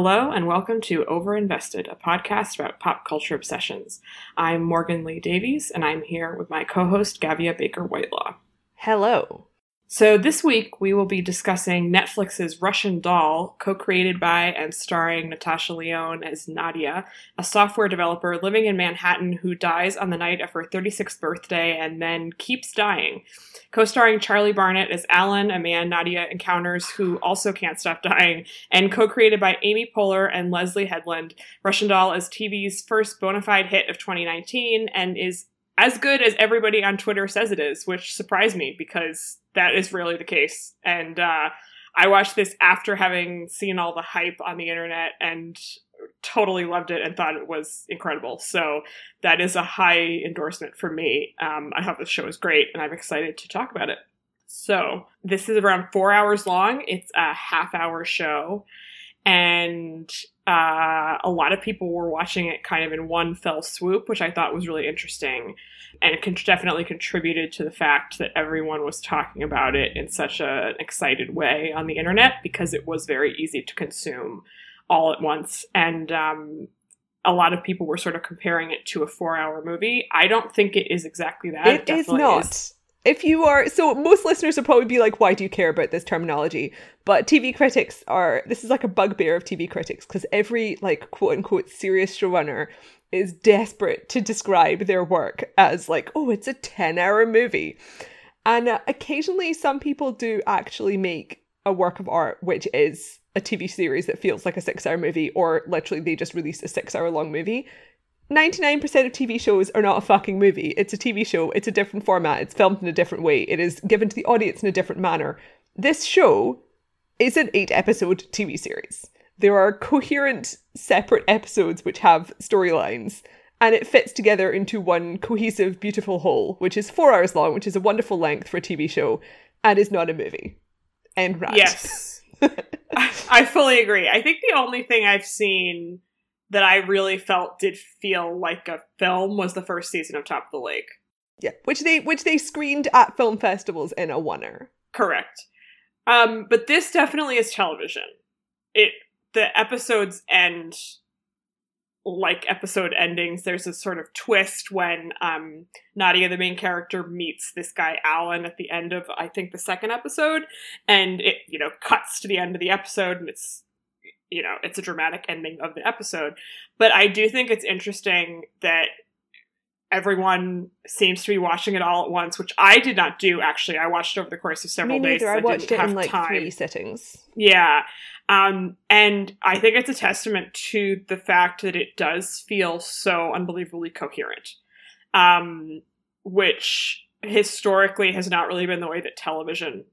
Hello, and welcome to Overinvested, a podcast about pop culture obsessions. I'm Morgan Lee Davies, and I'm here with my co host, Gavia Baker Whitelaw. Hello. So, this week we will be discussing Netflix's Russian Doll, co created by and starring Natasha Lyonne as Nadia, a software developer living in Manhattan who dies on the night of her 36th birthday and then keeps dying. Co starring Charlie Barnett as Alan, a man Nadia encounters who also can't stop dying, and co created by Amy Poehler and Leslie Headland. Russian Doll is TV's first bona fide hit of 2019 and is as good as everybody on Twitter says it is, which surprised me because that is really the case. And uh, I watched this after having seen all the hype on the internet and totally loved it and thought it was incredible. So that is a high endorsement for me. Um, I thought the show was great and I'm excited to talk about it. So this is around four hours long. It's a half hour show. And uh, a lot of people were watching it kind of in one fell swoop, which I thought was really interesting. And it con- definitely contributed to the fact that everyone was talking about it in such a, an excited way on the internet because it was very easy to consume all at once. And um, a lot of people were sort of comparing it to a four hour movie. I don't think it is exactly that. It, it is not. Is if you are so most listeners will probably be like why do you care about this terminology? But tv critics are this is like a bugbear of tv critics because every like quote unquote serious showrunner is desperate to describe their work as like oh it's a 10 hour movie. And uh, occasionally some people do actually make a work of art which is a tv series that feels like a six hour movie or literally they just released a six hour long movie 99% of TV shows are not a fucking movie. It's a TV show. It's a different format. It's filmed in a different way. It is given to the audience in a different manner. This show is an eight episode TV series. There are coherent, separate episodes which have storylines, and it fits together into one cohesive, beautiful whole, which is four hours long, which is a wonderful length for a TV show, and is not a movie. And right. Yes. I fully agree. I think the only thing I've seen that I really felt did feel like a film was the first season of Top of the Lake. Yeah, which they which they screened at film festivals in a winner. Correct. Um, but this definitely is television. It the episodes end like episode endings. There's a sort of twist when um, Nadia, the main character, meets this guy Alan at the end of I think the second episode, and it you know cuts to the end of the episode, and it's you know, it's a dramatic ending of the episode. But I do think it's interesting that everyone seems to be watching it all at once, which I did not do actually. I watched it over the course of several days. I, I watched it in like time. three settings. Yeah. Um, and I think it's a testament to the fact that it does feel so unbelievably coherent. Um, which historically has not really been the way that television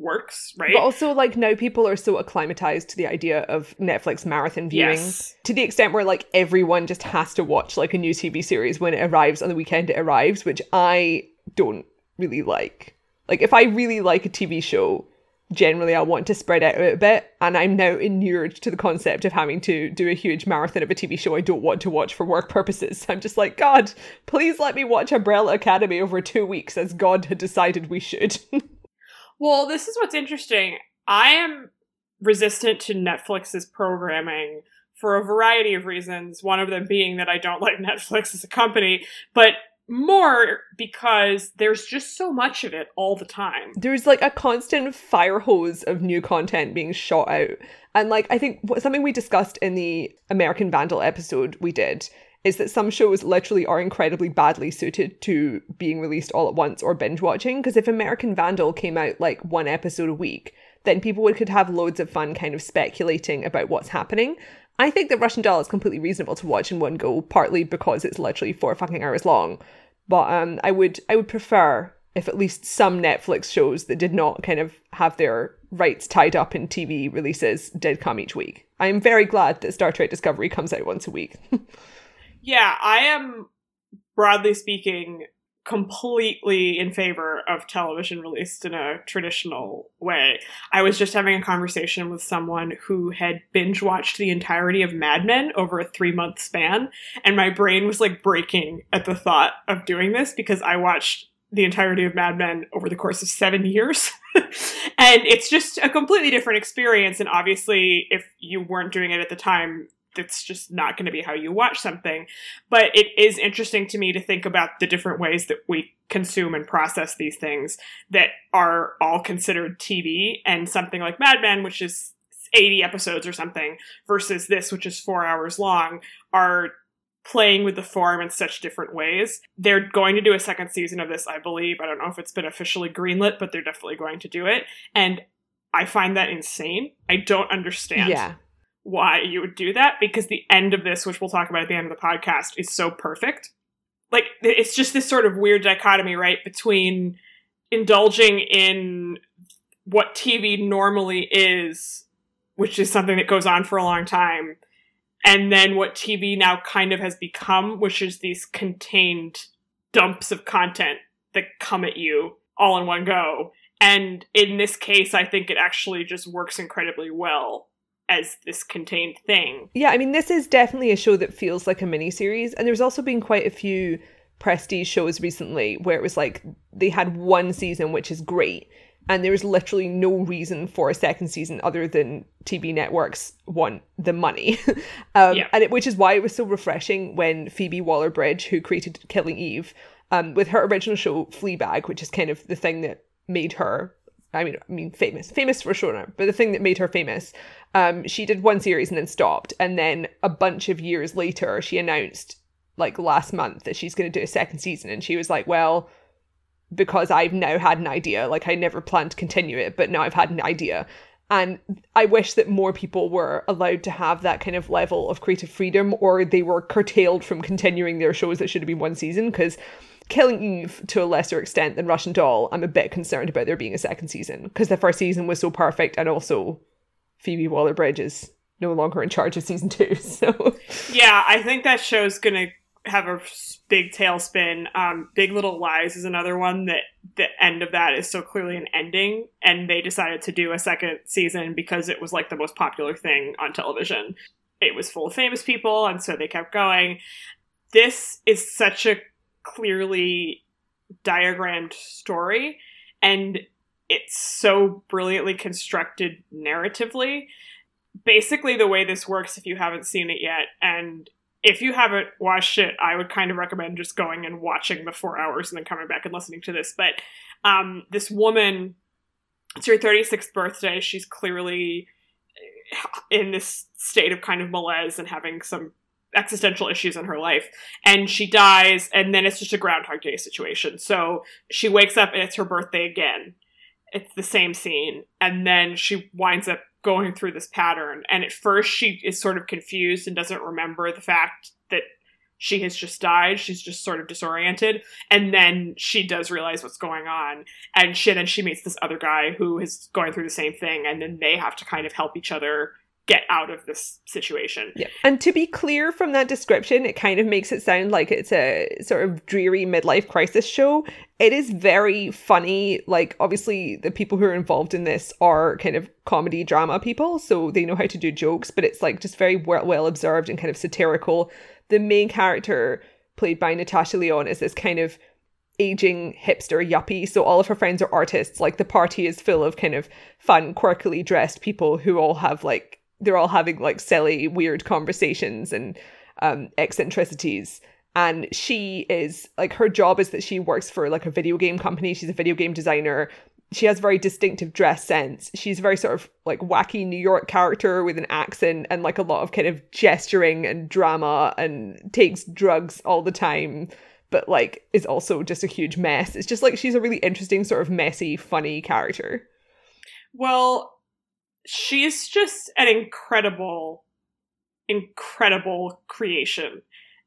works, right? But also, like, now people are so acclimatized to the idea of Netflix marathon viewing yes. to the extent where, like, everyone just has to watch, like, a new TV series when it arrives on the weekend it arrives, which I don't really like. Like, if I really like a TV show, generally I want to spread it out a bit, and I'm now inured to the concept of having to do a huge marathon of a TV show I don't want to watch for work purposes. I'm just like, God, please let me watch Umbrella Academy over two weeks as God had decided we should. Well, this is what's interesting. I am resistant to Netflix's programming for a variety of reasons. One of them being that I don't like Netflix as a company, but more because there's just so much of it all the time. There's like a constant fire hose of new content being shot out. And like I think something we discussed in the American Vandal episode we did is that some shows literally are incredibly badly suited to being released all at once or binge watching. Because if American Vandal came out like one episode a week, then people would, could have loads of fun kind of speculating about what's happening. I think that Russian Doll is completely reasonable to watch in one go, partly because it's literally four fucking hours long. But um, I would I would prefer if at least some Netflix shows that did not kind of have their rights tied up in TV releases did come each week. I am very glad that Star Trek Discovery comes out once a week. Yeah, I am broadly speaking completely in favor of television released in a traditional way. I was just having a conversation with someone who had binge watched the entirety of Mad Men over a three month span, and my brain was like breaking at the thought of doing this because I watched the entirety of Mad Men over the course of seven years. and it's just a completely different experience. And obviously, if you weren't doing it at the time, it's just not going to be how you watch something. But it is interesting to me to think about the different ways that we consume and process these things that are all considered TV and something like Mad Men, which is 80 episodes or something, versus this, which is four hours long, are playing with the form in such different ways. They're going to do a second season of this, I believe. I don't know if it's been officially greenlit, but they're definitely going to do it. And I find that insane. I don't understand Yeah. Why you would do that because the end of this, which we'll talk about at the end of the podcast, is so perfect. Like, it's just this sort of weird dichotomy, right, between indulging in what TV normally is, which is something that goes on for a long time, and then what TV now kind of has become, which is these contained dumps of content that come at you all in one go. And in this case, I think it actually just works incredibly well as this contained thing. Yeah, I mean, this is definitely a show that feels like a miniseries, and there's also been quite a few prestige shows recently where it was like they had one season which is great, and there was literally no reason for a second season other than TV networks want the money, um, Yeah. and it, which is why it was so refreshing when Phoebe Waller-Bridge, who created Killing Eve, um, with her original show Fleabag, which is kind of the thing that made her I mean, I mean, famous, famous for showrunner, but the thing that made her famous, um, she did one series and then stopped, and then a bunch of years later, she announced, like last month, that she's going to do a second season, and she was like, "Well, because I've now had an idea, like I never planned to continue it, but now I've had an idea." And I wish that more people were allowed to have that kind of level of creative freedom, or they were curtailed from continuing their shows that should have been one season, because Killing Eve to a lesser extent than Russian Doll, I'm a bit concerned about there being a second season because the first season was so perfect, and also Phoebe Waller Bridge is no longer in charge of season two. So Yeah, I think that show's gonna have a big tailspin. Um, Big Little Lies is another one that the end of that is so clearly an ending, and they decided to do a second season because it was like the most popular thing on television. It was full of famous people, and so they kept going. This is such a clearly diagrammed story, and it's so brilliantly constructed narratively. Basically, the way this works, if you haven't seen it yet, and if you haven't watched it, I would kind of recommend just going and watching the four hours and then coming back and listening to this. But um, this woman, it's her 36th birthday. She's clearly in this state of kind of malaise and having some existential issues in her life. And she dies, and then it's just a Groundhog Day situation. So she wakes up and it's her birthday again. It's the same scene. And then she winds up going through this pattern. And at first, she is sort of confused and doesn't remember the fact that she has just died. She's just sort of disoriented. And then she does realize what's going on. And she, then she meets this other guy who is going through the same thing. And then they have to kind of help each other get out of this situation. Yeah. And to be clear from that description, it kind of makes it sound like it's a sort of dreary midlife crisis show. It is very funny. Like, obviously, the people who are involved in this are kind of comedy drama people, so they know how to do jokes, but it's like just very well, well observed and kind of satirical. The main character, played by Natasha Lyonne, is this kind of aging hipster yuppie. So all of her friends are artists. Like the party is full of kind of fun, quirkily dressed people who all have like they're all having like silly, weird conversations and um, eccentricities. And she is like her job is that she works for like a video game company. She's a video game designer. She has very distinctive dress sense. She's a very sort of like wacky New York character with an accent and like a lot of kind of gesturing and drama and takes drugs all the time, but like is also just a huge mess. It's just like she's a really interesting, sort of messy, funny character. Well, she's just an incredible, incredible creation.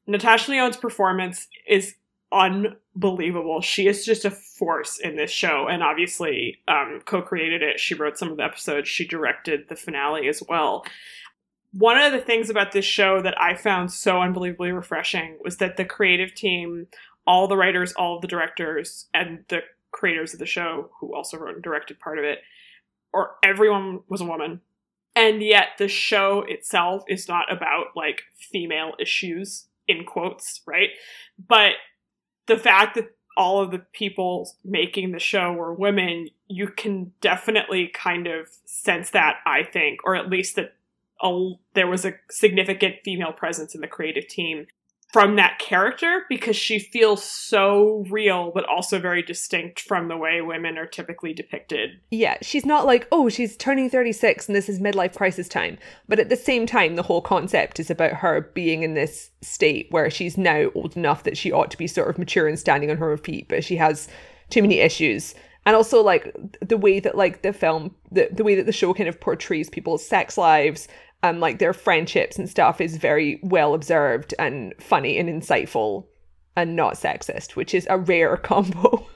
Natasha Lyonne's performance is unbelievable. She is just a force in this show, and obviously um, co-created it. She wrote some of the episodes. She directed the finale as well. One of the things about this show that I found so unbelievably refreshing was that the creative team, all the writers, all of the directors, and the creators of the show, who also wrote and directed part of it, or everyone was a woman. And yet the show itself is not about like female issues in quotes, right? But the fact that all of the people making the show were women, you can definitely kind of sense that, I think, or at least that a, there was a significant female presence in the creative team from that character because she feels so real but also very distinct from the way women are typically depicted. Yeah, she's not like, oh, she's turning 36 and this is midlife crisis time. But at the same time, the whole concept is about her being in this state where she's now old enough that she ought to be sort of mature and standing on her own feet, but she has too many issues. And also like the way that like the film the, the way that the show kind of portrays people's sex lives and like their friendships and stuff is very well observed and funny and insightful and not sexist, which is a rare combo.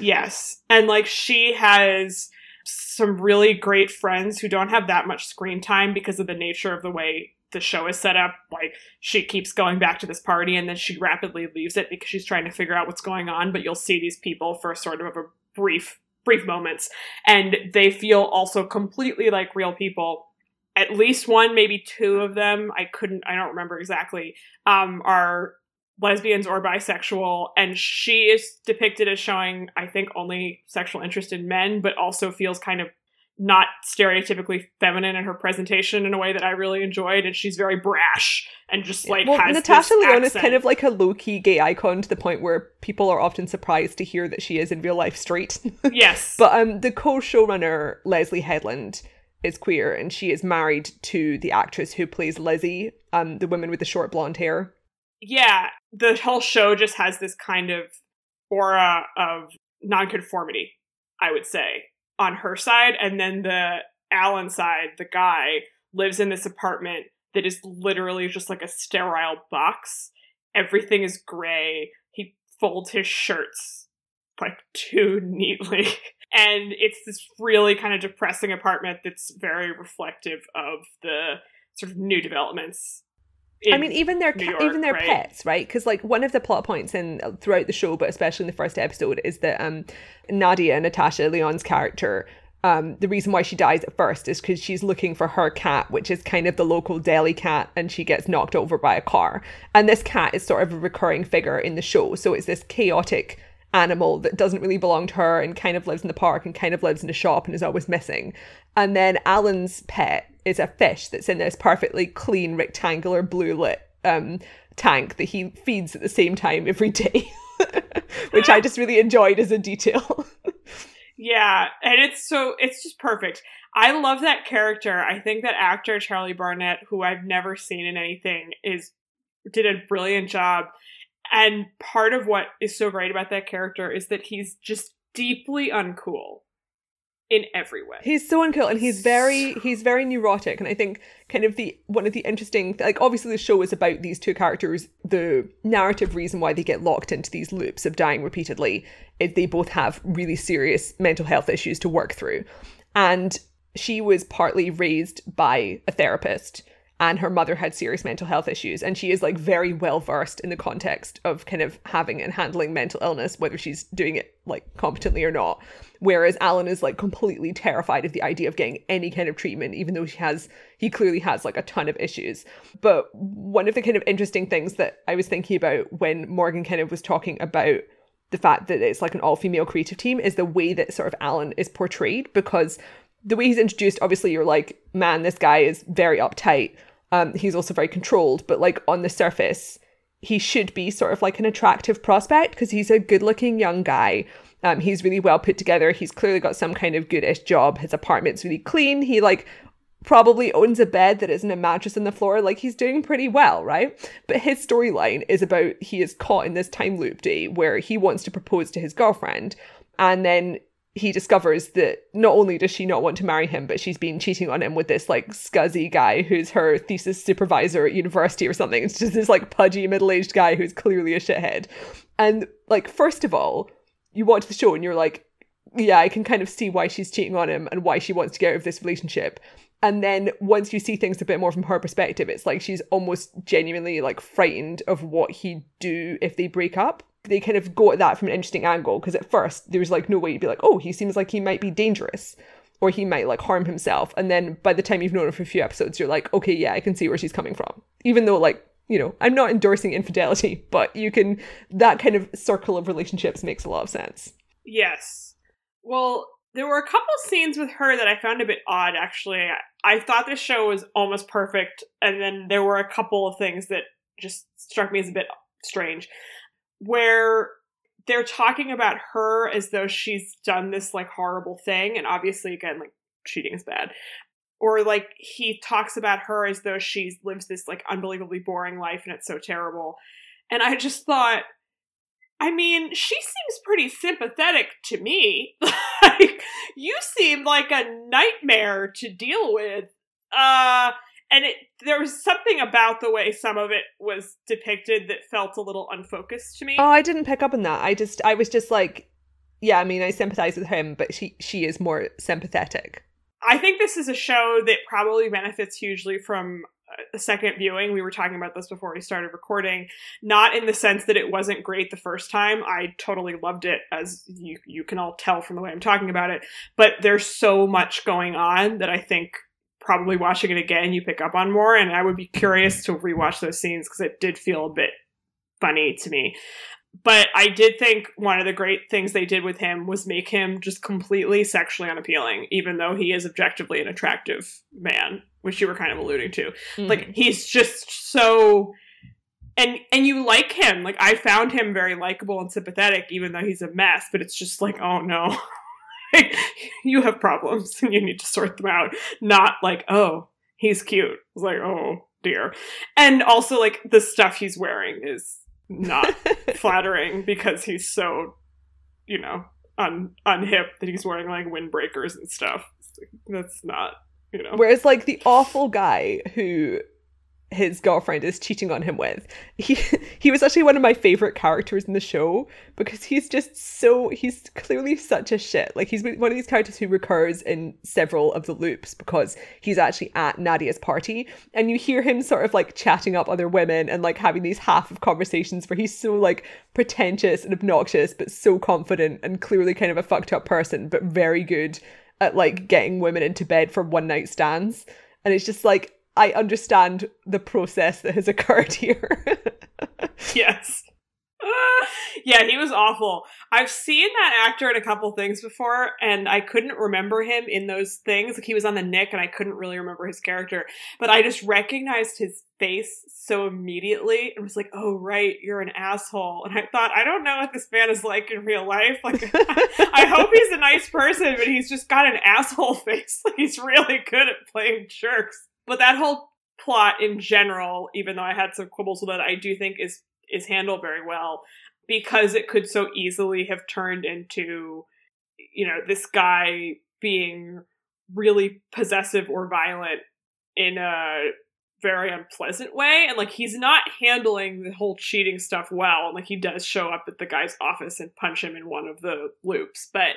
yes. And like she has some really great friends who don't have that much screen time because of the nature of the way the show is set up. Like she keeps going back to this party and then she rapidly leaves it because she's trying to figure out what's going on, but you'll see these people for sort of a brief brief moments and they feel also completely like real people at least one, maybe two of them, I couldn't, I don't remember exactly, um, are lesbians or bisexual. And she is depicted as showing, I think, only sexual interest in men, but also feels kind of not stereotypically feminine in her presentation in a way that I really enjoyed. And she's very brash and just like well, Natasha Lyonne is kind of like a low key gay icon to the point where people are often surprised to hear that she is in real life straight. yes, but um, the co-showrunner Leslie Headland is queer and she is married to the actress who plays Lizzie, um, the woman with the short blonde hair. Yeah, the whole show just has this kind of aura of nonconformity, I would say, on her side. And then the Alan side, the guy, lives in this apartment that is literally just like a sterile box. Everything is gray. He folds his shirts like too neatly. and it's this really kind of depressing apartment that's very reflective of the sort of new developments I mean, even their York, even their right? pets, right? Because like one of the plot points in throughout the show, but especially in the first episode, is that um, Nadia, Natasha Lyonne's character, um, the reason why she dies at first is because she's looking for her cat, which is kind of the local deli cat, and she gets knocked over by a car. And this cat is sort of a recurring figure in the show, so it's this chaotic animal that doesn't really belong to her and kind of lives in the park and kind of lives in a shop and is always missing. And then Alan's pet is a fish that's in this perfectly clean rectangular blue lit um, tank that he feeds at the same time every day, which I just really enjoyed as a detail. yeah, and it's so it's just perfect. I love that character. I think that actor Charlie Barnett, who I've never seen in anything, is did a brilliant job and part of what is so great about that character is that he's just deeply uncool in every way. He's so uncool and he's very he's very neurotic. And I think kind of the one of the interesting like obviously the show is about these two characters. The narrative reason why they get locked into these loops of dying repeatedly is they both have really serious mental health issues to work through. And she was partly raised by a therapist and her mother had serious mental health issues and she is like very well versed in the context of kind of having and handling mental illness whether she's doing it like competently or not. Whereas alan is like completely terrified of the idea of getting any kind of treatment even though he has he clearly has like a ton of issues. But one of the kind of interesting things that i was thinking about when morgan kind of was talking about the fact that it's like an all-female creative team is the way that sort of alan is portrayed because the way he's introduced obviously you're like man this guy is very uptight um, he's also very controlled, but like on the surface, he should be sort of like an attractive prospect because he's a good looking young guy. Um, he's really well put together. He's clearly got some kind of goodish job. His apartment's really clean. He like probably owns a bed that isn't a mattress on the floor. Like he's doing pretty well, right? But his storyline is about he is caught in this time loop day where he wants to propose to his girlfriend. And then he discovers that not only does she not want to marry him, but she's been cheating on him with this like scuzzy guy who's her thesis supervisor at university or something. It's just this like pudgy middle aged guy who's clearly a shithead. And like, first of all, you watch the show and you're like, yeah, I can kind of see why she's cheating on him and why she wants to get out of this relationship. And then once you see things a bit more from her perspective, it's like she's almost genuinely like frightened of what he'd do if they break up they kind of go at that from an interesting angle because at first there was like no way you'd be like, oh, he seems like he might be dangerous or he might like harm himself. And then by the time you've known him for a few episodes, you're like, okay, yeah, I can see where she's coming from. Even though like you know, I'm not endorsing infidelity, but you can that kind of circle of relationships makes a lot of sense. Yes. Well, there were a couple scenes with her that I found a bit odd actually. I thought this show was almost perfect and then there were a couple of things that just struck me as a bit strange where they're talking about her as though she's done this like horrible thing and obviously again like cheating is bad. Or like he talks about her as though she lives this like unbelievably boring life and it's so terrible. And i just thought i mean she seems pretty sympathetic to me. Like you seem like a nightmare to deal with. Uh and it there was something about the way some of it was depicted that felt a little unfocused to me. Oh, I didn't pick up on that. I just I was just like yeah, I mean, I sympathize with him, but she she is more sympathetic. I think this is a show that probably benefits hugely from uh, a second viewing. We were talking about this before we started recording. Not in the sense that it wasn't great the first time. I totally loved it, as you you can all tell from the way I'm talking about it. But there's so much going on that I think probably watching it again, you pick up on more. And I would be curious to rewatch those scenes because it did feel a bit funny to me. But I did think one of the great things they did with him was make him just completely sexually unappealing, even though he is objectively an attractive man, which you were kind of alluding to. Mm-hmm. Like he's just so and and you like him. Like I found him very likable and sympathetic, even though he's a mess. But it's just like, oh no, you have problems and you need to sort them out. Not like, oh, he's cute. It's like, oh dear. And also like the stuff he's wearing is not flattering because he's so, you know, un unhip that he's wearing like windbreakers and stuff. That's not, you know. Whereas like the awful guy who his girlfriend is cheating on him with. He he was actually one of my favorite characters in the show because he's just so he's clearly such a shit. Like he's one of these characters who recurs in several of the loops because he's actually at Nadia's party and you hear him sort of like chatting up other women and like having these half of conversations where he's so like pretentious and obnoxious but so confident and clearly kind of a fucked up person but very good at like getting women into bed for one night stands. And it's just like I understand the process that has occurred here. yes. Yeah, he was awful. I've seen that actor in a couple things before, and I couldn't remember him in those things. Like he was on the Knick, and I couldn't really remember his character, but I just recognized his face so immediately and was like, "Oh, right, you're an asshole." And I thought, I don't know what this man is like in real life. Like, I hope he's a nice person, but he's just got an asshole face. Like, he's really good at playing jerks. But that whole plot in general, even though I had some quibbles with it, I do think is is handled very well because it could so easily have turned into, you know, this guy being really possessive or violent in a very unpleasant way. And like he's not handling the whole cheating stuff well. And like he does show up at the guy's office and punch him in one of the loops. But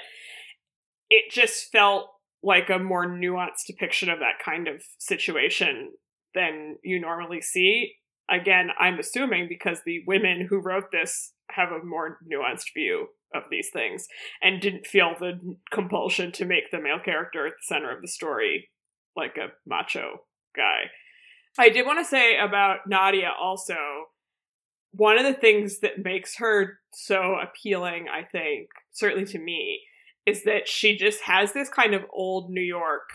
it just felt like a more nuanced depiction of that kind of situation than you normally see. Again, I'm assuming because the women who wrote this have a more nuanced view of these things and didn't feel the compulsion to make the male character at the center of the story like a macho guy. I did want to say about Nadia also, one of the things that makes her so appealing, I think, certainly to me, is that she just has this kind of old New York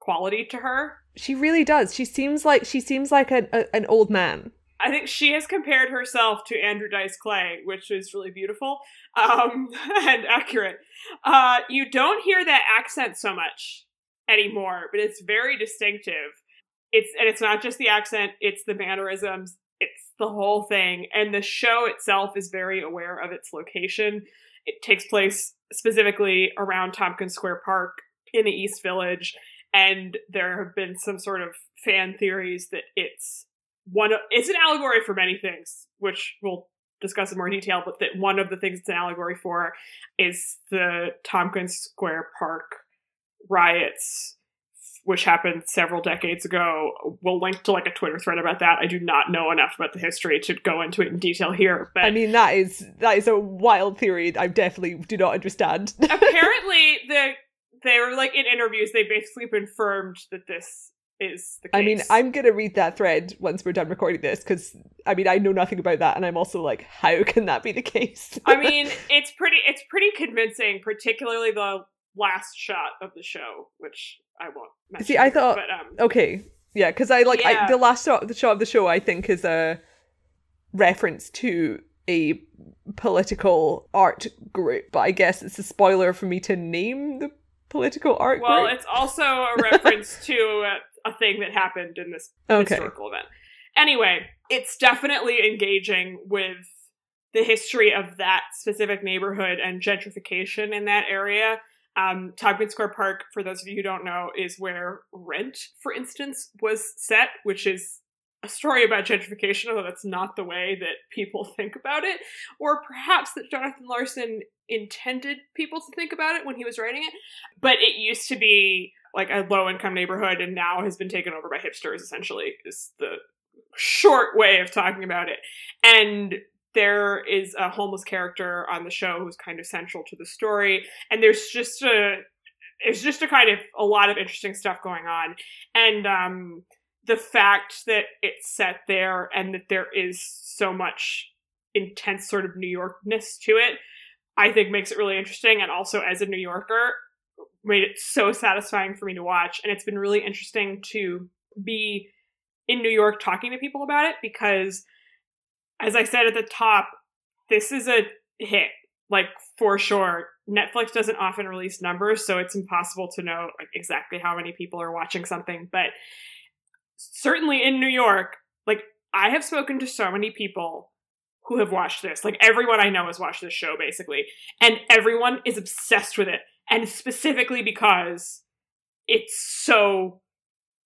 quality to her. She really does. She seems like she seems like an a, an old man. I think she has compared herself to Andrew Dice Clay, which is really beautiful um, and accurate. Uh, you don't hear that accent so much anymore, but it's very distinctive. It's and it's not just the accent; it's the mannerisms, it's the whole thing. And the show itself is very aware of its location. It takes place specifically around Tompkins Square Park in the East Village, and there have been some sort of fan theories that it's one of, it's an allegory for many things, which we'll discuss in more detail, but that one of the things it's an allegory for is the Tompkins Square Park riots which happened several decades ago. We'll link to like a Twitter thread about that. I do not know enough about the history to go into it in detail here. But I mean that is that is a wild theory I definitely do not understand. apparently the they were like in interviews they basically confirmed that this is the case. I mean, I'm gonna read that thread once we're done recording this because I mean I know nothing about that, and I'm also like, how can that be the case? I mean, it's pretty it's pretty convincing, particularly the last shot of the show, which I won't mention. See, I thought- but um, okay, yeah, because I like I, the last shot, the shot of the show, I think is a reference to a political art group, but I guess it's a spoiler for me to name the political art well, group. it's also a reference to a, a thing that happened in this Okay, historical event. Anyway, it's definitely engaging with the history of that specific neighborhood and gentrification in that area. Um, Tompkins Square Park, for those of you who don't know, is where Rent, for instance, was set, which is a story about gentrification, although that's not the way that people think about it, or perhaps that Jonathan Larson intended people to think about it when he was writing it. But it used to be like a low income neighborhood and now has been taken over by hipsters, essentially, is the short way of talking about it. And there is a homeless character on the show who's kind of central to the story. And there's just a it's just a kind of a lot of interesting stuff going on. And um the fact that it's set there and that there is so much intense sort of New Yorkness to it, I think makes it really interesting. And also as a New Yorker, made it so satisfying for me to watch. And it's been really interesting to be in New York talking to people about it because, as I said at the top, this is a hit, like for sure. Netflix doesn't often release numbers, so it's impossible to know like exactly how many people are watching something. But certainly in New York, like I have spoken to so many people who have watched this. Like everyone I know has watched this show basically, and everyone is obsessed with it, and specifically because it's so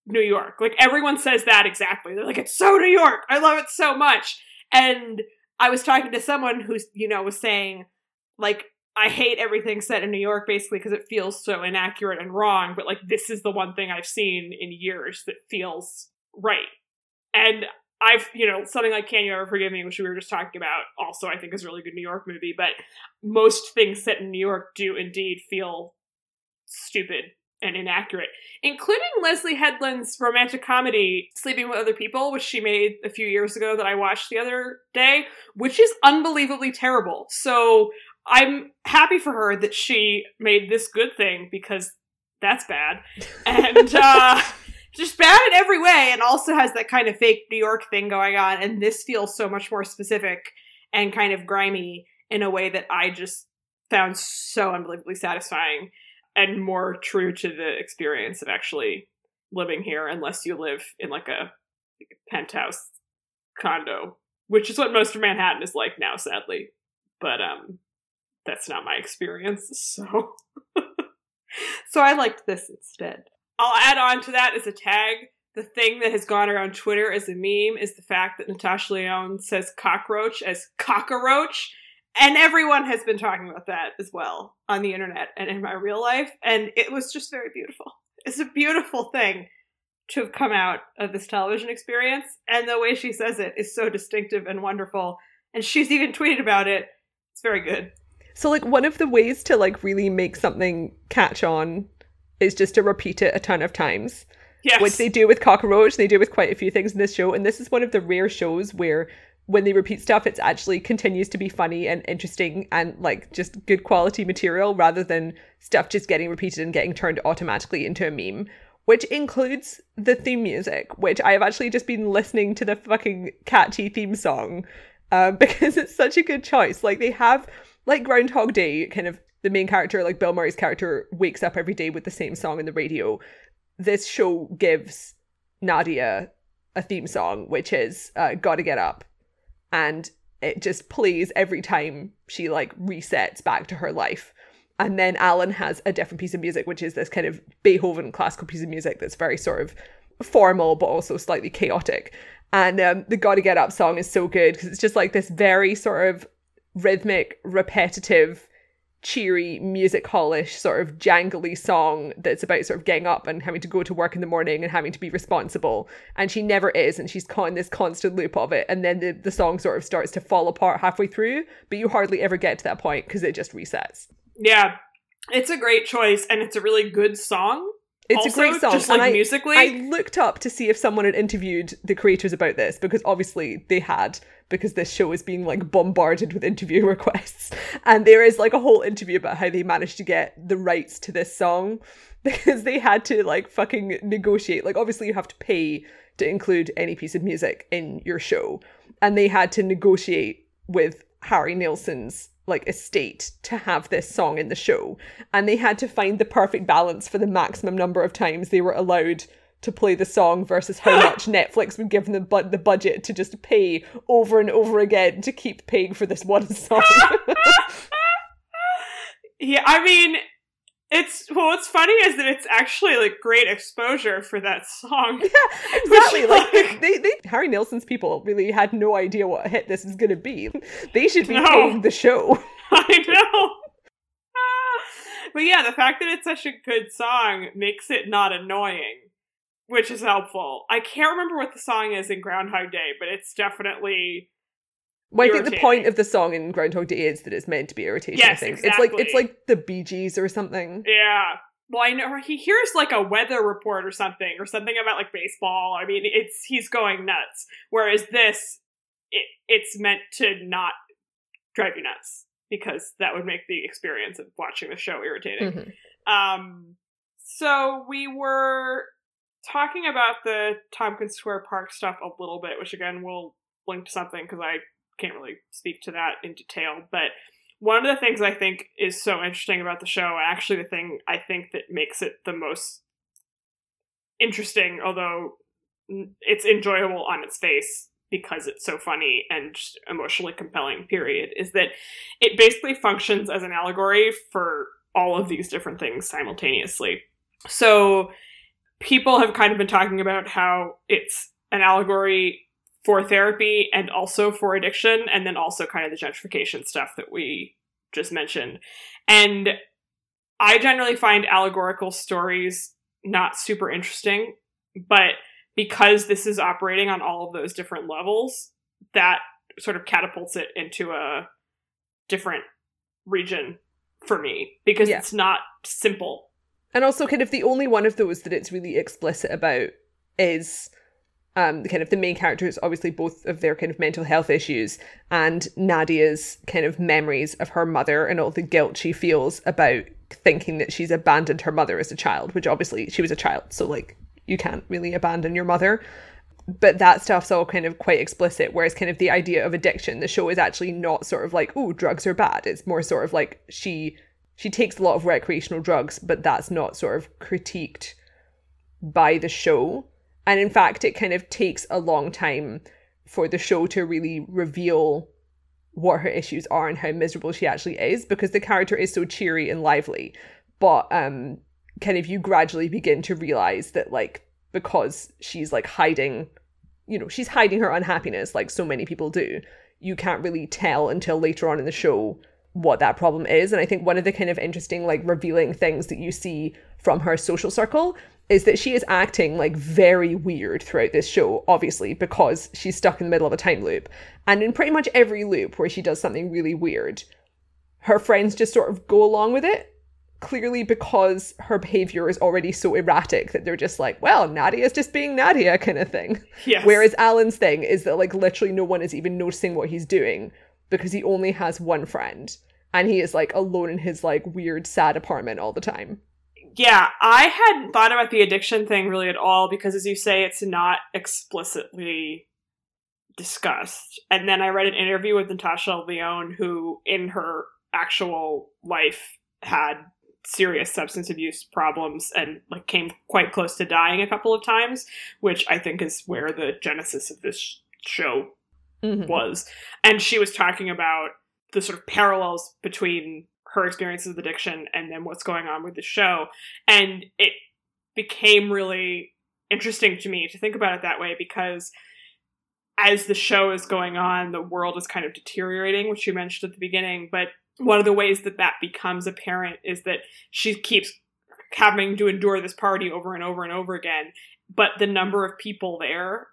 New York. Like everyone says that exactly. They're like, it's so New York. I love it so much. And I was talking to someone who, you know, was saying, like, I hate everything set in New York basically because it feels so inaccurate and wrong, but like this is the one thing I've seen in years that feels right. And I've, you know, something like Can You Ever Forgive Me, which we were just talking about, also I think is a really good New York movie, but most things set in New York do indeed feel stupid and inaccurate, including Leslie Headland's romantic comedy Sleeping with Other People, which she made a few years ago that I watched the other day, which is unbelievably terrible. So I'm happy for her that she made this good thing because that's bad. And uh just bad in every way and also has that kind of fake New York thing going on and this feels so much more specific and kind of grimy in a way that I just found so unbelievably satisfying and more true to the experience of actually living here unless you live in like a penthouse condo which is what most of manhattan is like now sadly. But um that's not my experience so so i liked this instead. I'll add on to that as a tag. The thing that has gone around twitter as a meme is the fact that natasha lyonne says cockroach as cockroach and everyone has been talking about that as well on the internet and in my real life. And it was just very beautiful. It's a beautiful thing to have come out of this television experience. And the way she says it is so distinctive and wonderful. And she's even tweeted about it. It's very good. So like one of the ways to like really make something catch on is just to repeat it a ton of times. Yes. Which they do with Cockroach, they do with quite a few things in this show, and this is one of the rare shows where when they repeat stuff, it's actually continues to be funny and interesting and like just good quality material rather than stuff just getting repeated and getting turned automatically into a meme. Which includes the theme music, which I have actually just been listening to the fucking catchy theme song um, because it's such a good choice. Like they have like Groundhog Day, kind of the main character, like Bill Murray's character, wakes up every day with the same song in the radio. This show gives Nadia a theme song, which is uh, "Gotta Get Up," and it just plays every time she like resets back to her life. And then Alan has a different piece of music, which is this kind of Beethoven classical piece of music that's very sort of formal but also slightly chaotic. And um, the "Gotta Get Up" song is so good because it's just like this very sort of rhythmic, repetitive, cheery, music hallish, sort of jangly song that's about sort of getting up and having to go to work in the morning and having to be responsible. And she never is, and she's caught in this constant loop of it. And then the, the song sort of starts to fall apart halfway through, but you hardly ever get to that point because it just resets. Yeah. It's a great choice and it's a really good song. It's also, a great song. just and like I, musically. I looked up to see if someone had interviewed the creators about this because obviously they had because this show is being like bombarded with interview requests. And there is like a whole interview about how they managed to get the rights to this song because they had to like fucking negotiate. Like obviously you have to pay to include any piece of music in your show. And they had to negotiate with Harry Nilsson's like estate to have this song in the show. And they had to find the perfect balance for the maximum number of times they were allowed to play the song versus how much Netflix would give them the, bu- the budget to just pay over and over again to keep paying for this one song. yeah, I mean, it's well. What's funny is that it's actually like great exposure for that song. yeah, exactly. Which, Like like- they, they, Harry Nilsson's people really had no idea what hit this was going to be. They should be No. paying the show. I know. but yeah, the fact that it's such a good song makes it not annoying, which is helpful. I can't remember what the song is in Groundhog Day, but it's definitely Well, I think the point of the song in Groundhog Day is that it's meant to be irritating. I Yes, think it's like it's like the Bee Gees or something. yeah. Well, I know he hears like a weather report or something, or something about like baseball. I mean, it's he's going nuts. Whereas this, it, it's meant to not drive you nuts because that would make the experience of watching the show irritating. Mhm. Um, so we were talking about the Tompkins Square Park stuff a little bit, which again we'll link to something because I can't really speak to that in detail. But one of the things I think is so interesting about the show, actually the thing I think that makes it the most interesting, although it's enjoyable on its face because it's so funny and emotionally compelling period is that it basically functions as an allegory for all of these different things simultaneously so people have kind of been talking about how it's an allegory for therapy and also for addiction and then also kind of the gentrification stuff that we just mentioned and i generally find allegorical stories not super interesting but because this is operating on all of those different levels, that sort of catapults it into a different region for me because Yeah. it's not simple. And also, kind of the only one of those that it's really explicit about is um, kind of the main characters, obviously both of their kind of mental health issues, and Nadia's kind of memories of her mother and all the guilt she feels about thinking that she's abandoned her mother as a child, which obviously she was a child, so like you can't really abandon your mother. But that stuff's all kind of quite explicit, whereas kind of the idea of addiction, the show is actually not sort of like, oh, drugs are bad. It's more sort of like she she takes a lot of recreational drugs, but that's not sort of critiqued by the show. And in fact, it kind of takes a long time for the show to really reveal what her issues are and how miserable she actually is because the character is so cheery and lively. But um kind of you gradually begin to realize that like because she's like hiding you know, she's hiding her unhappiness like so many people do. You can't really tell until later on in the show what that problem is. And I think one of the kind of interesting, like revealing things that you see from her social circle is that she is acting like very weird throughout this show, obviously, because she's stuck in the middle of a time loop. And in pretty much every loop where she does something really weird, her friends just sort of go along with it. Clearly, because her behavior is already so erratic that they're just like, well, Nadia's just being Nadia, kind of thing. Yes. Whereas Alan's thing is that like literally no one is even noticing what he's doing because he only has one friend and he is like alone in his like weird sad apartment all the time. Yeah, I hadn't thought about the addiction thing really at all because, as you say, it's not explicitly discussed. And then I read an interview with Natasha Lyonne, who in her actual life had serious substance abuse problems and like came quite close to dying a couple of times, which I think is where the genesis of this show Mhm. was. And she was talking about the sort of parallels between her experiences with addiction and then what's going on with the show. And it became really interesting to me to think about it that way because as the show is going on, the world is kind of deteriorating, which you mentioned at the beginning. But one of the ways that that becomes apparent is that she keeps having to endure this party over and over and over again, but the number of people there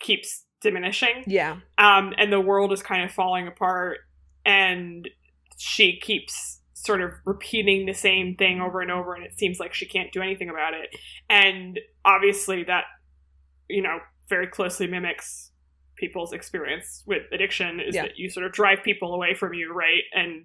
keeps diminishing Yeah. um, and the world is kind of falling apart and she keeps sort of repeating the same thing over and over and it seems like she can't do anything about it and obviously that you know very closely mimics people's experience with addiction is Yeah. that you sort of drive people away from you right and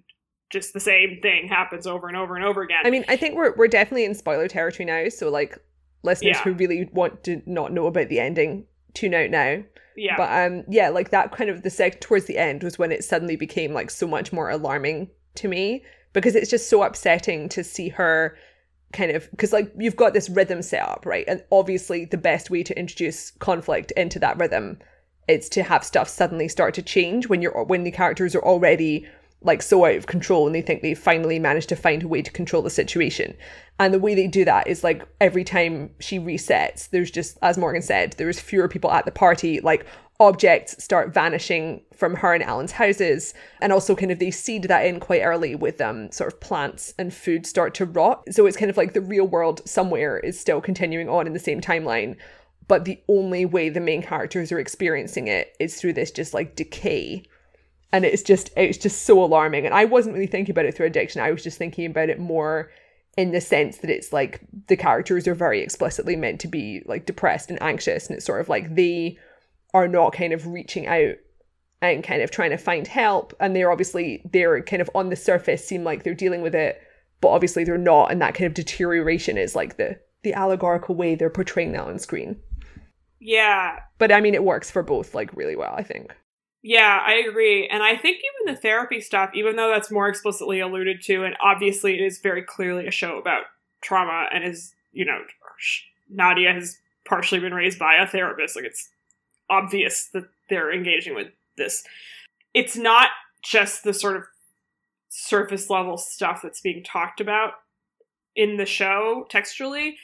just the same thing happens over and over and over again I mean, I think we're we're definitely in spoiler territory now. So like listeners Yeah. who really want to not know about the ending, tune out now. yeah But um, yeah, like that kind of the sec towards the end was when it suddenly became like so much more alarming to me because it's just so upsetting to see her kind of because like you've got this rhythm set up right and obviously the best way to introduce conflict into that rhythm is to have stuff suddenly start to change when you're when the characters are already like so out of control and they think they've finally managed to find a way to control the situation. And the way they do that is like every time she resets there's just as morgan said there's fewer people at the party. Like objects start vanishing from her and alan's houses and also kind of they seed that in quite early with um sort of plants and food start to rot. So it's kind of like the real world somewhere is still continuing on in the same timeline but the only way the main characters are experiencing it is through this just like decay and it's just it's just so alarming. And i wasn't really thinking about it through addiction. I was just thinking about it more in the sense that it's like the characters are very explicitly meant to be like depressed and anxious. And it's sort of like they are not kind of reaching out and kind of trying to find help. And they're obviously they're kind of on the surface seem like they're dealing with it but obviously they're not. And that kind of deterioration is like the the allegorical way they're portraying that on screen. Yeah. But i mean it works for both like really well i think Yeah, I agree. And I think even the therapy stuff, even though that's more explicitly alluded to, and obviously it is very clearly a show about trauma and is, you know, Nadia has partially been raised by a therapist. Like it's obvious that they're engaging with this. It's not just the sort of surface level stuff that's being talked about in the show textually.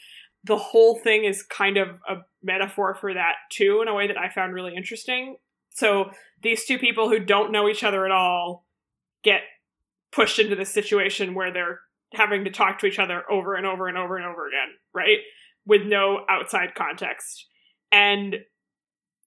The whole thing is kind of a metaphor for that too, in a way that I found really interesting. So these two people who don't know each other at all get pushed into this situation where they're having to talk to each other over and over and over and over again, right? With no outside context. And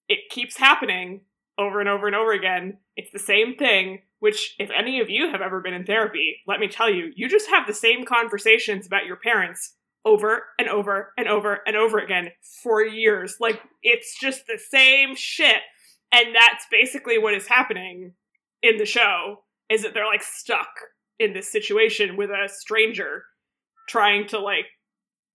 it keeps happening over and over and over again. It's the same thing, which, if any of you have ever been in therapy, let me tell you, you just have the same conversations about your parents over and over and over and over again for years. Like, it's just the same shit and that's basically what is happening in the show is that they're like stuck in this situation with a stranger trying to like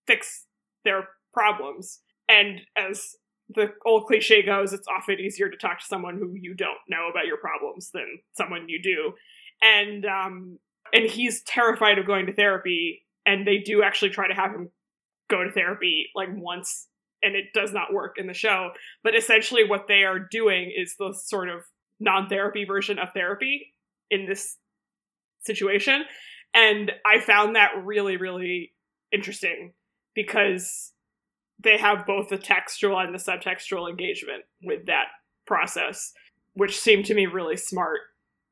fix their problems. And as the old cliche goes it's often easier to talk to someone who you don't know about your problems than someone you do. And um and he's terrified of going to therapy and they do actually try to have him go to therapy like once and it does not work in the show. But essentially what they are doing is the sort of non-therapy version of therapy in this situation. And i found that really really interesting because they have both the textual and the subtextual engagement with that process which seemed to me really smart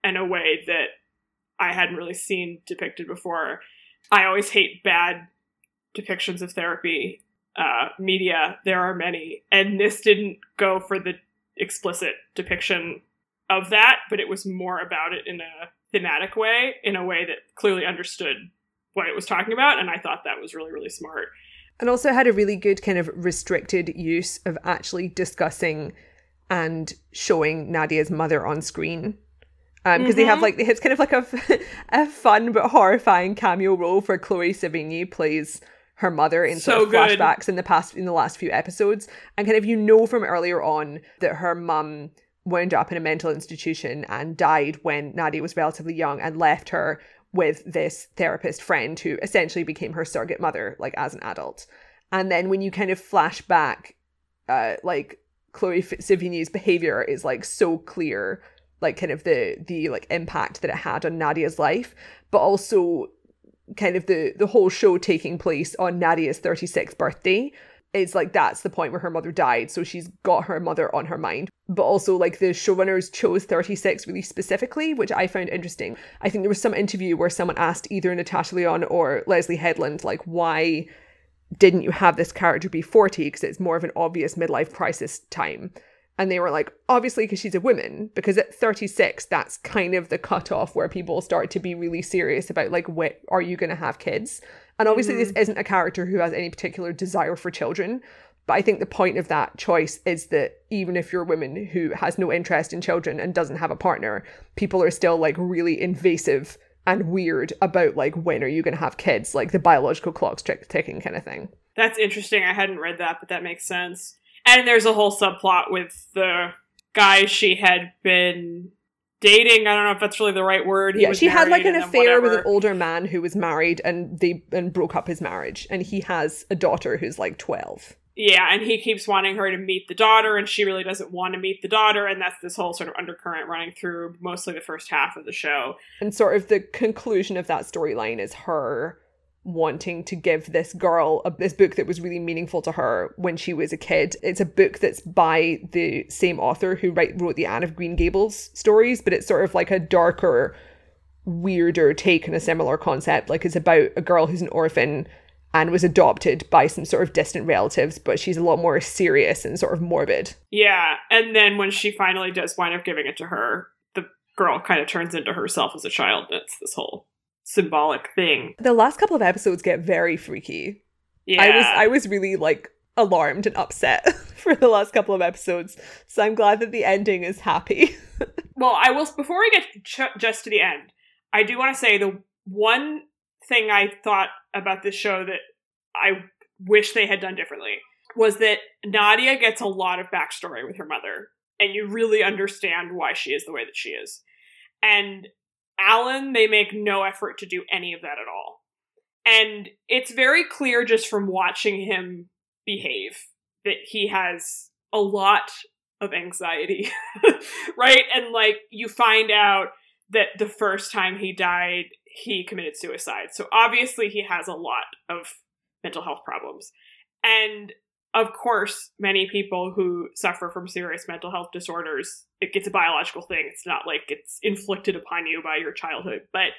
in a way that i hadn't really seen depicted before. I always hate bad depictions of therapy uh, media, there are many, and this didn't go for the explicit depiction of that, but it was more about it in a thematic way, in a way that clearly understood what it was talking about, and I thought that was really, really smart. and also had a really good kind of restricted use of actually discussing and showing Nadia's mother on screen. Because they have Mhm. like it's kind of like a, a fun but horrifying cameo role for Chloe Sevigny plays her mother in sort So of good. flashbacks in the past in the last few episodes, and kind of you know from earlier on that her mum wound up in a mental institution and died when Nadia was relatively young and left her with this therapist friend who essentially became her surrogate mother like as an adult. And then when you kind of flash back, uh, like Chloe Sevigny's behavior is like so clear, like kind of the the like impact that it had on Nadia's life, but also kind of the the whole show taking place on Nadia's 36th birthday. It's like that's the point where her mother died, so she's got her mother on her mind. But also, like the showrunners chose 36 really specifically, which I found interesting. I think there was some interview where someone asked either Natasha Lyonne or Leslye Headland, like, why didn't you have this character be 40 because it's more of an obvious midlife crisis time And they were like, obviously, because she's a woman, because at 36, that's kind of the cutoff where people start to be really serious about, like, what are you going to have kids? And obviously, mm-hmm. this isn't a character who has any particular desire for children. But I think the point of that choice is that even if you're a woman who has no interest in children and doesn't have a partner, people are still like really invasive and weird about like when are you going to have kids, like the biological clock's ticking kind of thing. That's interesting. I hadn't read that, but that makes sense. And there's a whole subplot with the guy she had been dating. I don't know if that's really the right word. He yeah, she had like an affair with an older man who was married, and they and broke up his marriage. And he has a daughter who's like twelve. Yeah, and he keeps wanting her to meet the daughter, and she really doesn't want to meet the daughter, and that's this whole sort of undercurrent running through mostly the first half of the show. And sort of the conclusion of that storyline is her wanting to give this girl a, this book that was really meaningful to her when she was a kid. It's a book that's by the same author who write, wrote the Anne of Green Gables stories, but it's sort of like a darker, weirder take on a similar concept. Like it's about a girl who's an orphan and was adopted by some sort of distant relatives, but she's a lot more serious and sort of morbid. Yeah, and then when she finally does wind up giving it to her, the girl kind of turns into herself as a child. And It's this whole symbolic thing. The last couple of episodes get very freaky. Yeah. I was I was really like alarmed and upset for the last couple of episodes. So I'm glad that the ending is happy. well, I will before we get ch- just to the end, I do want to say the one thing I thought about this show that I wish they had done differently was that Nadia gets a lot of backstory with her mother, and you really understand why she is the way that she is. And Alan, they make no effort to do any of that at all. And it's very clear just from watching him behave that he has a lot of anxiety, right? And like you find out that the first time he died, he committed suicide. So obviously he has a lot of mental health problems. And of course, many people who suffer from serious mental health disorders, it gets a biological thing. It's not like it's inflicted upon you by your childhood, but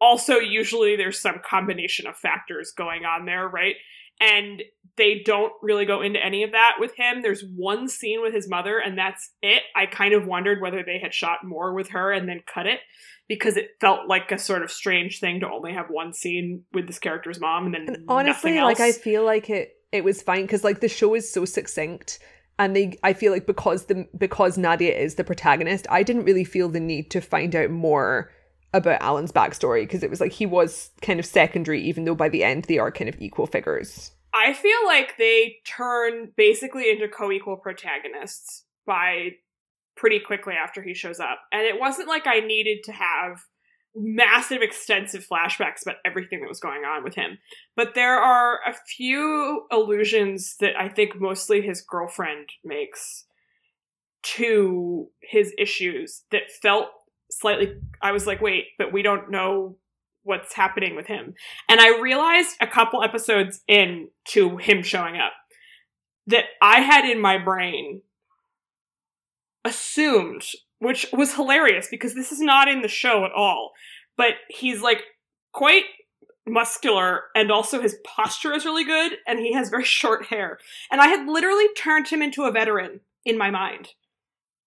also usually there's some combination of factors going on there, right? And they don't really go into any of that with him. There's one scene with his mother, and that's it. I kind of wondered whether they had shot more with her and then cut it because it felt like a sort of strange thing to only have one scene with this character's mom and then and honestly, like I feel like it it was fine because like the show is so succinct and they i feel like because the because nadia is the protagonist i didn't really feel the need to find out more about alan's backstory because it was like he was kind of secondary even though by the end they are kind of equal figures. I feel like they turn basically into co-equal protagonists by pretty quickly after he shows up. And it wasn't like i needed to have massive extensive flashbacks about everything that was going on with him. But there are a few allusions that i think mostly his girlfriend makes to his issues that felt slightly i was like wait but we don't know what's happening with him. And i realized a couple episodes in to him showing up that i had in my brain assumed which was hilarious because this is not in the show at all. But he's like quite muscular and also his posture is really good and he has very short hair. And I had literally turned him into a veteran in my mind.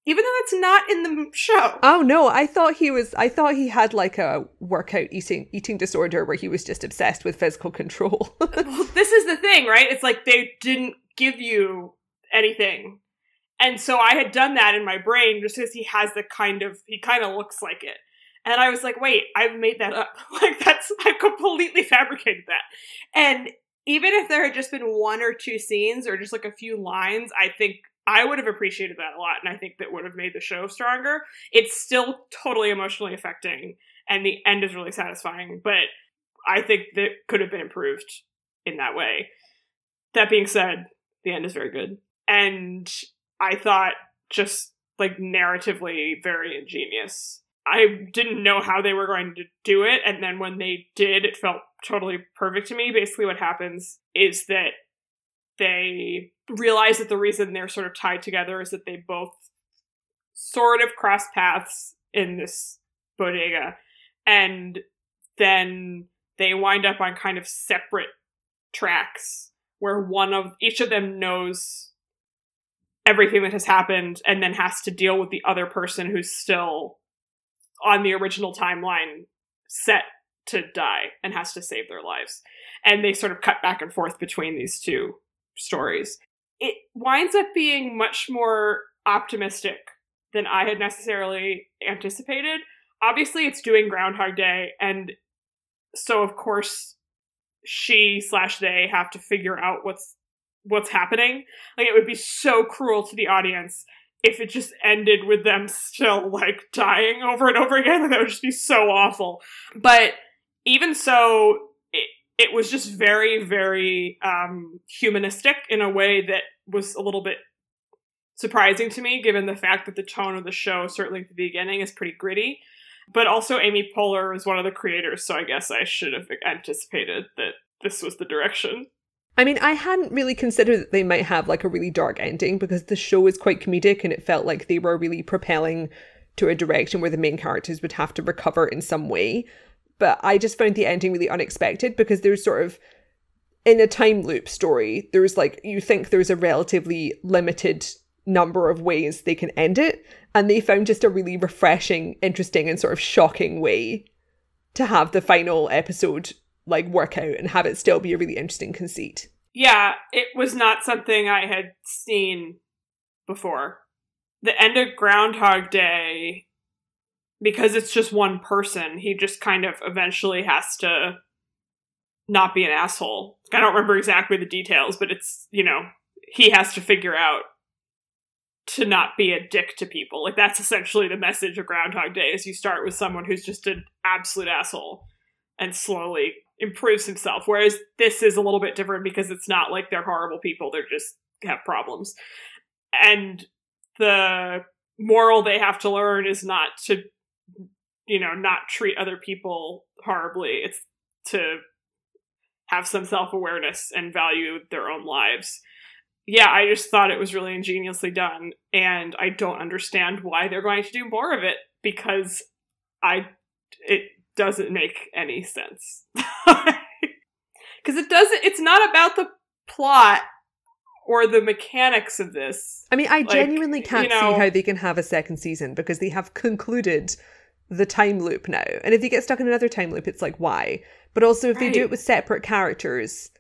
Even though it's not in the show. Oh no, I thought he was I thought he had like a workout eating eating disorder where he was just obsessed with physical control. well, this is the thing, right? It's like they didn't give you anything and so I had done that in my brain just because he has the kind of, he kind of looks like it. And I was like, wait, I've made that up. like, that's, I completely fabricated that. And even if there had just been one or two scenes or just like a few lines, I think I would have appreciated that a lot. And I think that would have made the show stronger. It's still totally emotionally affecting. And the end is really satisfying. But I think that could have been improved in that way. That being said, the end is very good. And I thought just like narratively very ingenious. I didn't know how they were going to do it, and then when they did, it felt totally perfect to me. Basically, what happens is that they realize that the reason they're sort of tied together is that they both sort of cross paths in this bodega, and then they wind up on kind of separate tracks where one of each of them knows everything that has happened and then has to deal with the other person who's still on the original timeline set to die and has to save their lives. And they sort of cut back and forth between these two stories. It winds up being much more optimistic than I had necessarily anticipated. Obviously, it's doing Groundhog Day, and so of course she slash they have to figure out what's what's happening. Like it would be so cruel to the audience if it just ended with them still like dying over and over again. That would just be so awful. But even so, it, it was just very, very um, humanistic in a way that was a little bit surprising to me, given the fact that the tone of the show, certainly at the beginning, is pretty gritty. But also, Amy Poehler is one of the creators, so I guess I should have anticipated that this was the direction. I mean, I hadn't really considered that they might have like a really dark ending because the show is quite comedic and it felt like they were really propelling to a direction where the main characters would have to recover in some way. But I just found the ending really unexpected because there's sort of in a time loop story, there's like you think there's a relatively limited number of ways they can end it, and they found just a really refreshing, interesting, and sort of shocking way to have the final episode like work out and have it still be a really interesting conceit. Yeah, it was not something I had seen before. The end of Groundhog Day, because it's just one person, he just kind of eventually has to not be an asshole. I don't remember exactly the details, but it's, you know, he has to figure out to not be a dick to people. Like that's essentially the message of Groundhog Day is you start with someone who's just an absolute asshole and slowly improves himself. Whereas this is a little bit different because it's not like they're horrible people, they're just have problems. And the moral they have to learn is not to you know, not treat other people horribly. It's to have some self-awareness and value their own lives. Yeah, I just thought it was really ingeniously done and I don't understand why they're going to do more of it because I it doesn't make any sense. Because it doesn't, it's not about the plot or the mechanics of this. I mean, I like, genuinely can't you know, see how they can have a second season because they have concluded the time loop now. And if they get stuck in another time loop, it's like, why? But also, if right. they do it with separate characters,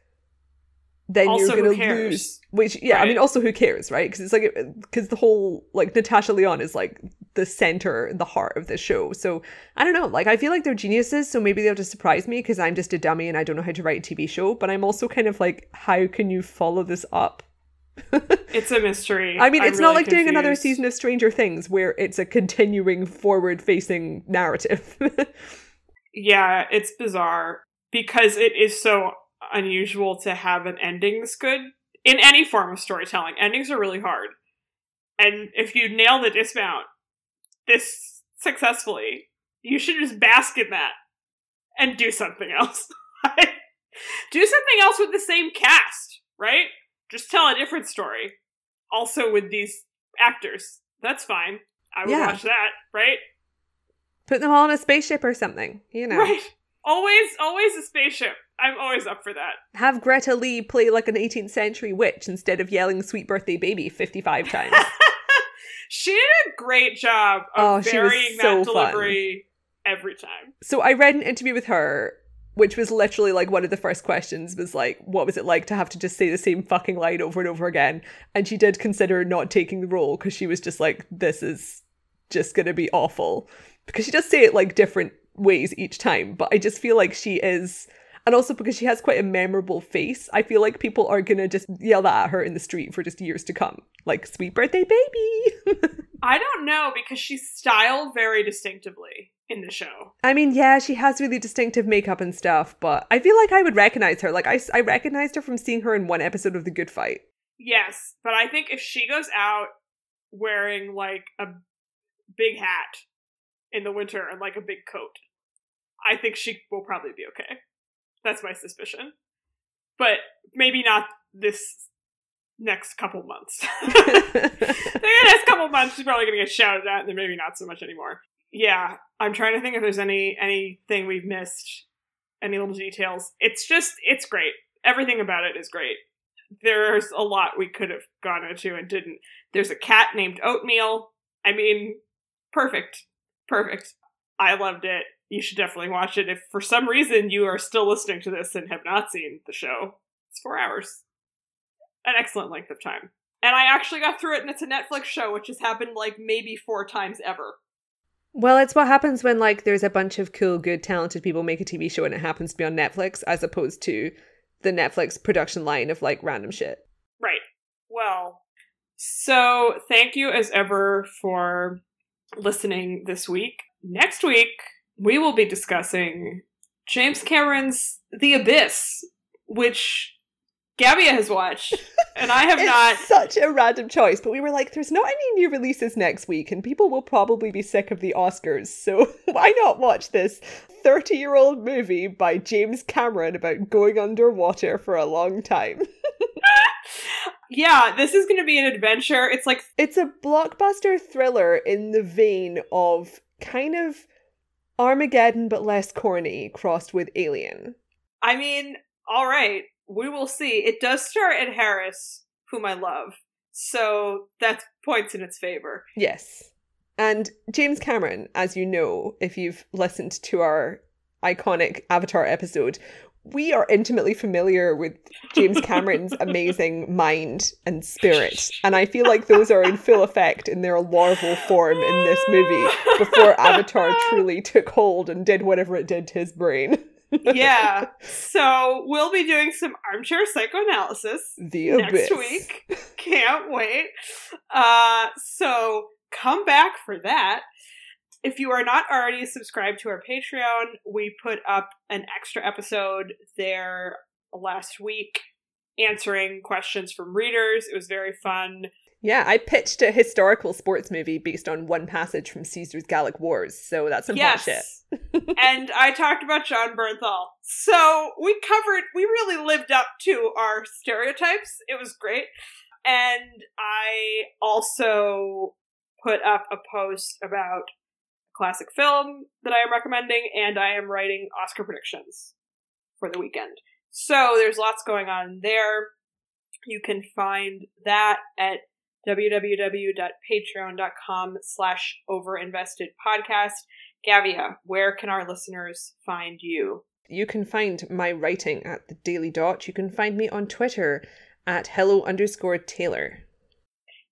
then also, you're going to lose. Which, yeah, right. I mean, also, who cares, right? Because it's like, because the whole, like, Natasha Lyonne is like the center, the heart of the show. So I don't know. Like, I feel like they're geniuses. So maybe they'll just surprise me because I'm just a dummy and I don't know how to write a TV show. But I'm also kind of like, how can you follow this up? it's a mystery. I mean, it's I'm not really like confused. doing another season of Stranger Things where it's a continuing forward facing narrative. yeah, it's bizarre because it is so unusual to have an ending this good in any form of storytelling. Endings are really hard. And if you nail the dismount this successfully, you should just bask in that and do something else. do something else with the same cast, right? Just tell a different story. Also with these actors. That's fine. I would yeah. watch that, right? Put them all in a spaceship or something, you know. Right. Always, always a spaceship. I'm always up for that. Have Greta Lee play like an 18th century witch instead of yelling "Sweet Birthday Baby" 55 times. she did a great job of oh, varying so that delivery fun. every time. So I read an interview with her, which was literally like one of the first questions was like, "What was it like to have to just say the same fucking line over and over again?" And she did consider not taking the role because she was just like, "This is just gonna be awful," because she does say it like different ways each time. But I just feel like she is and also because she has quite a memorable face, I feel like people are gonna just yell that at her in the street for just years to come. Like, sweet birthday baby! I don't know because she's styled very distinctively in the show. I mean, yeah, she has really distinctive makeup and stuff, but I feel like I would recognize her. Like, I, I recognized her from seeing her in one episode of The Good Fight. Yes, but I think if she goes out wearing like a big hat in the winter and like a big coat, I think she will probably be okay. That's my suspicion. But maybe not this next couple months. the next couple months, she's probably going to get shouted at, and then maybe not so much anymore. Yeah, I'm trying to think if there's any anything we've missed, any little details. It's just, it's great. Everything about it is great. there's a lot we could have gone into and didn't. There's a cat named Oatmeal. I mean, perfect. Perfect. I loved it. You should definitely watch it. If for some reason you are still listening to this and have not seen the show, it's four hours. An excellent length of time. And I actually got through it, and it's a Netflix show, which has happened like maybe four times ever. Well, it's what happens when like there's a bunch of cool, good, talented people make a TV show and it happens to be on Netflix, as opposed to the Netflix production line of like random shit. Right. Well, so thank you as ever for listening this week. Next week, we will be discussing James Cameron's The Abyss, which Gavia has watched, and I have not. Such a random choice, but we were like, there's not any new releases next week, and people will probably be sick of the Oscars, so why not watch this 30 year old movie by James Cameron about going underwater for a long time? Yeah, this is going to be an adventure. It's like It's a blockbuster thriller in the vein of kind of Armageddon, but less corny, crossed with Alien. I mean, all right, we will see. It does star Ed Harris, whom I love, so that's points in its favor. Yes. And James Cameron, as you know, if you've listened to our iconic Avatar episode, we are intimately familiar with James Cameron's amazing mind and spirit. And I feel like those are in full effect in their larval form in this movie before Avatar truly took hold and did whatever it did to his brain. yeah, so we'll be doing some armchair psychoanalysis The next abyss. week. Can't wait. Uh, so come back for that. If you are not already subscribed to our Patreon, we put up an extra episode there last week answering questions from readers. It was very fun. Yeah, I pitched a historical sports movie based on one passage from Caesar's Gallic Wars, so that's some hot shit. and I talked about Jon Bernthal. So we covered, we really lived up to our stereotypes. It was great. And I also put up a post about classic film that I am recommending, and I am writing Oscar predictions for the weekend. So there's lots going on there. You can find that at www.patreon.com slash overinvestedpodcast. Gavia, where can our listeners find you? You can find my writing at the Daily Dot. You can find me on Twitter at hello underscore tailor.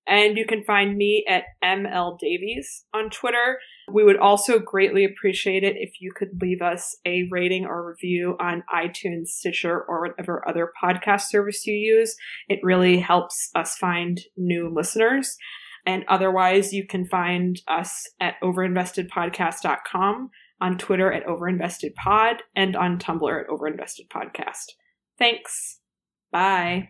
And you can find me at ML Davies on Twitter. We would also greatly appreciate it if you could leave us a rating or review on iTunes, Stitcher, or whatever other podcast service you use. It really helps us find new listeners. And otherwise, you can find us at overinvestedpodcast.com, on Twitter at overinvestedpod, and on Tumblr at overinvestedpodcast. Thanks. Bye.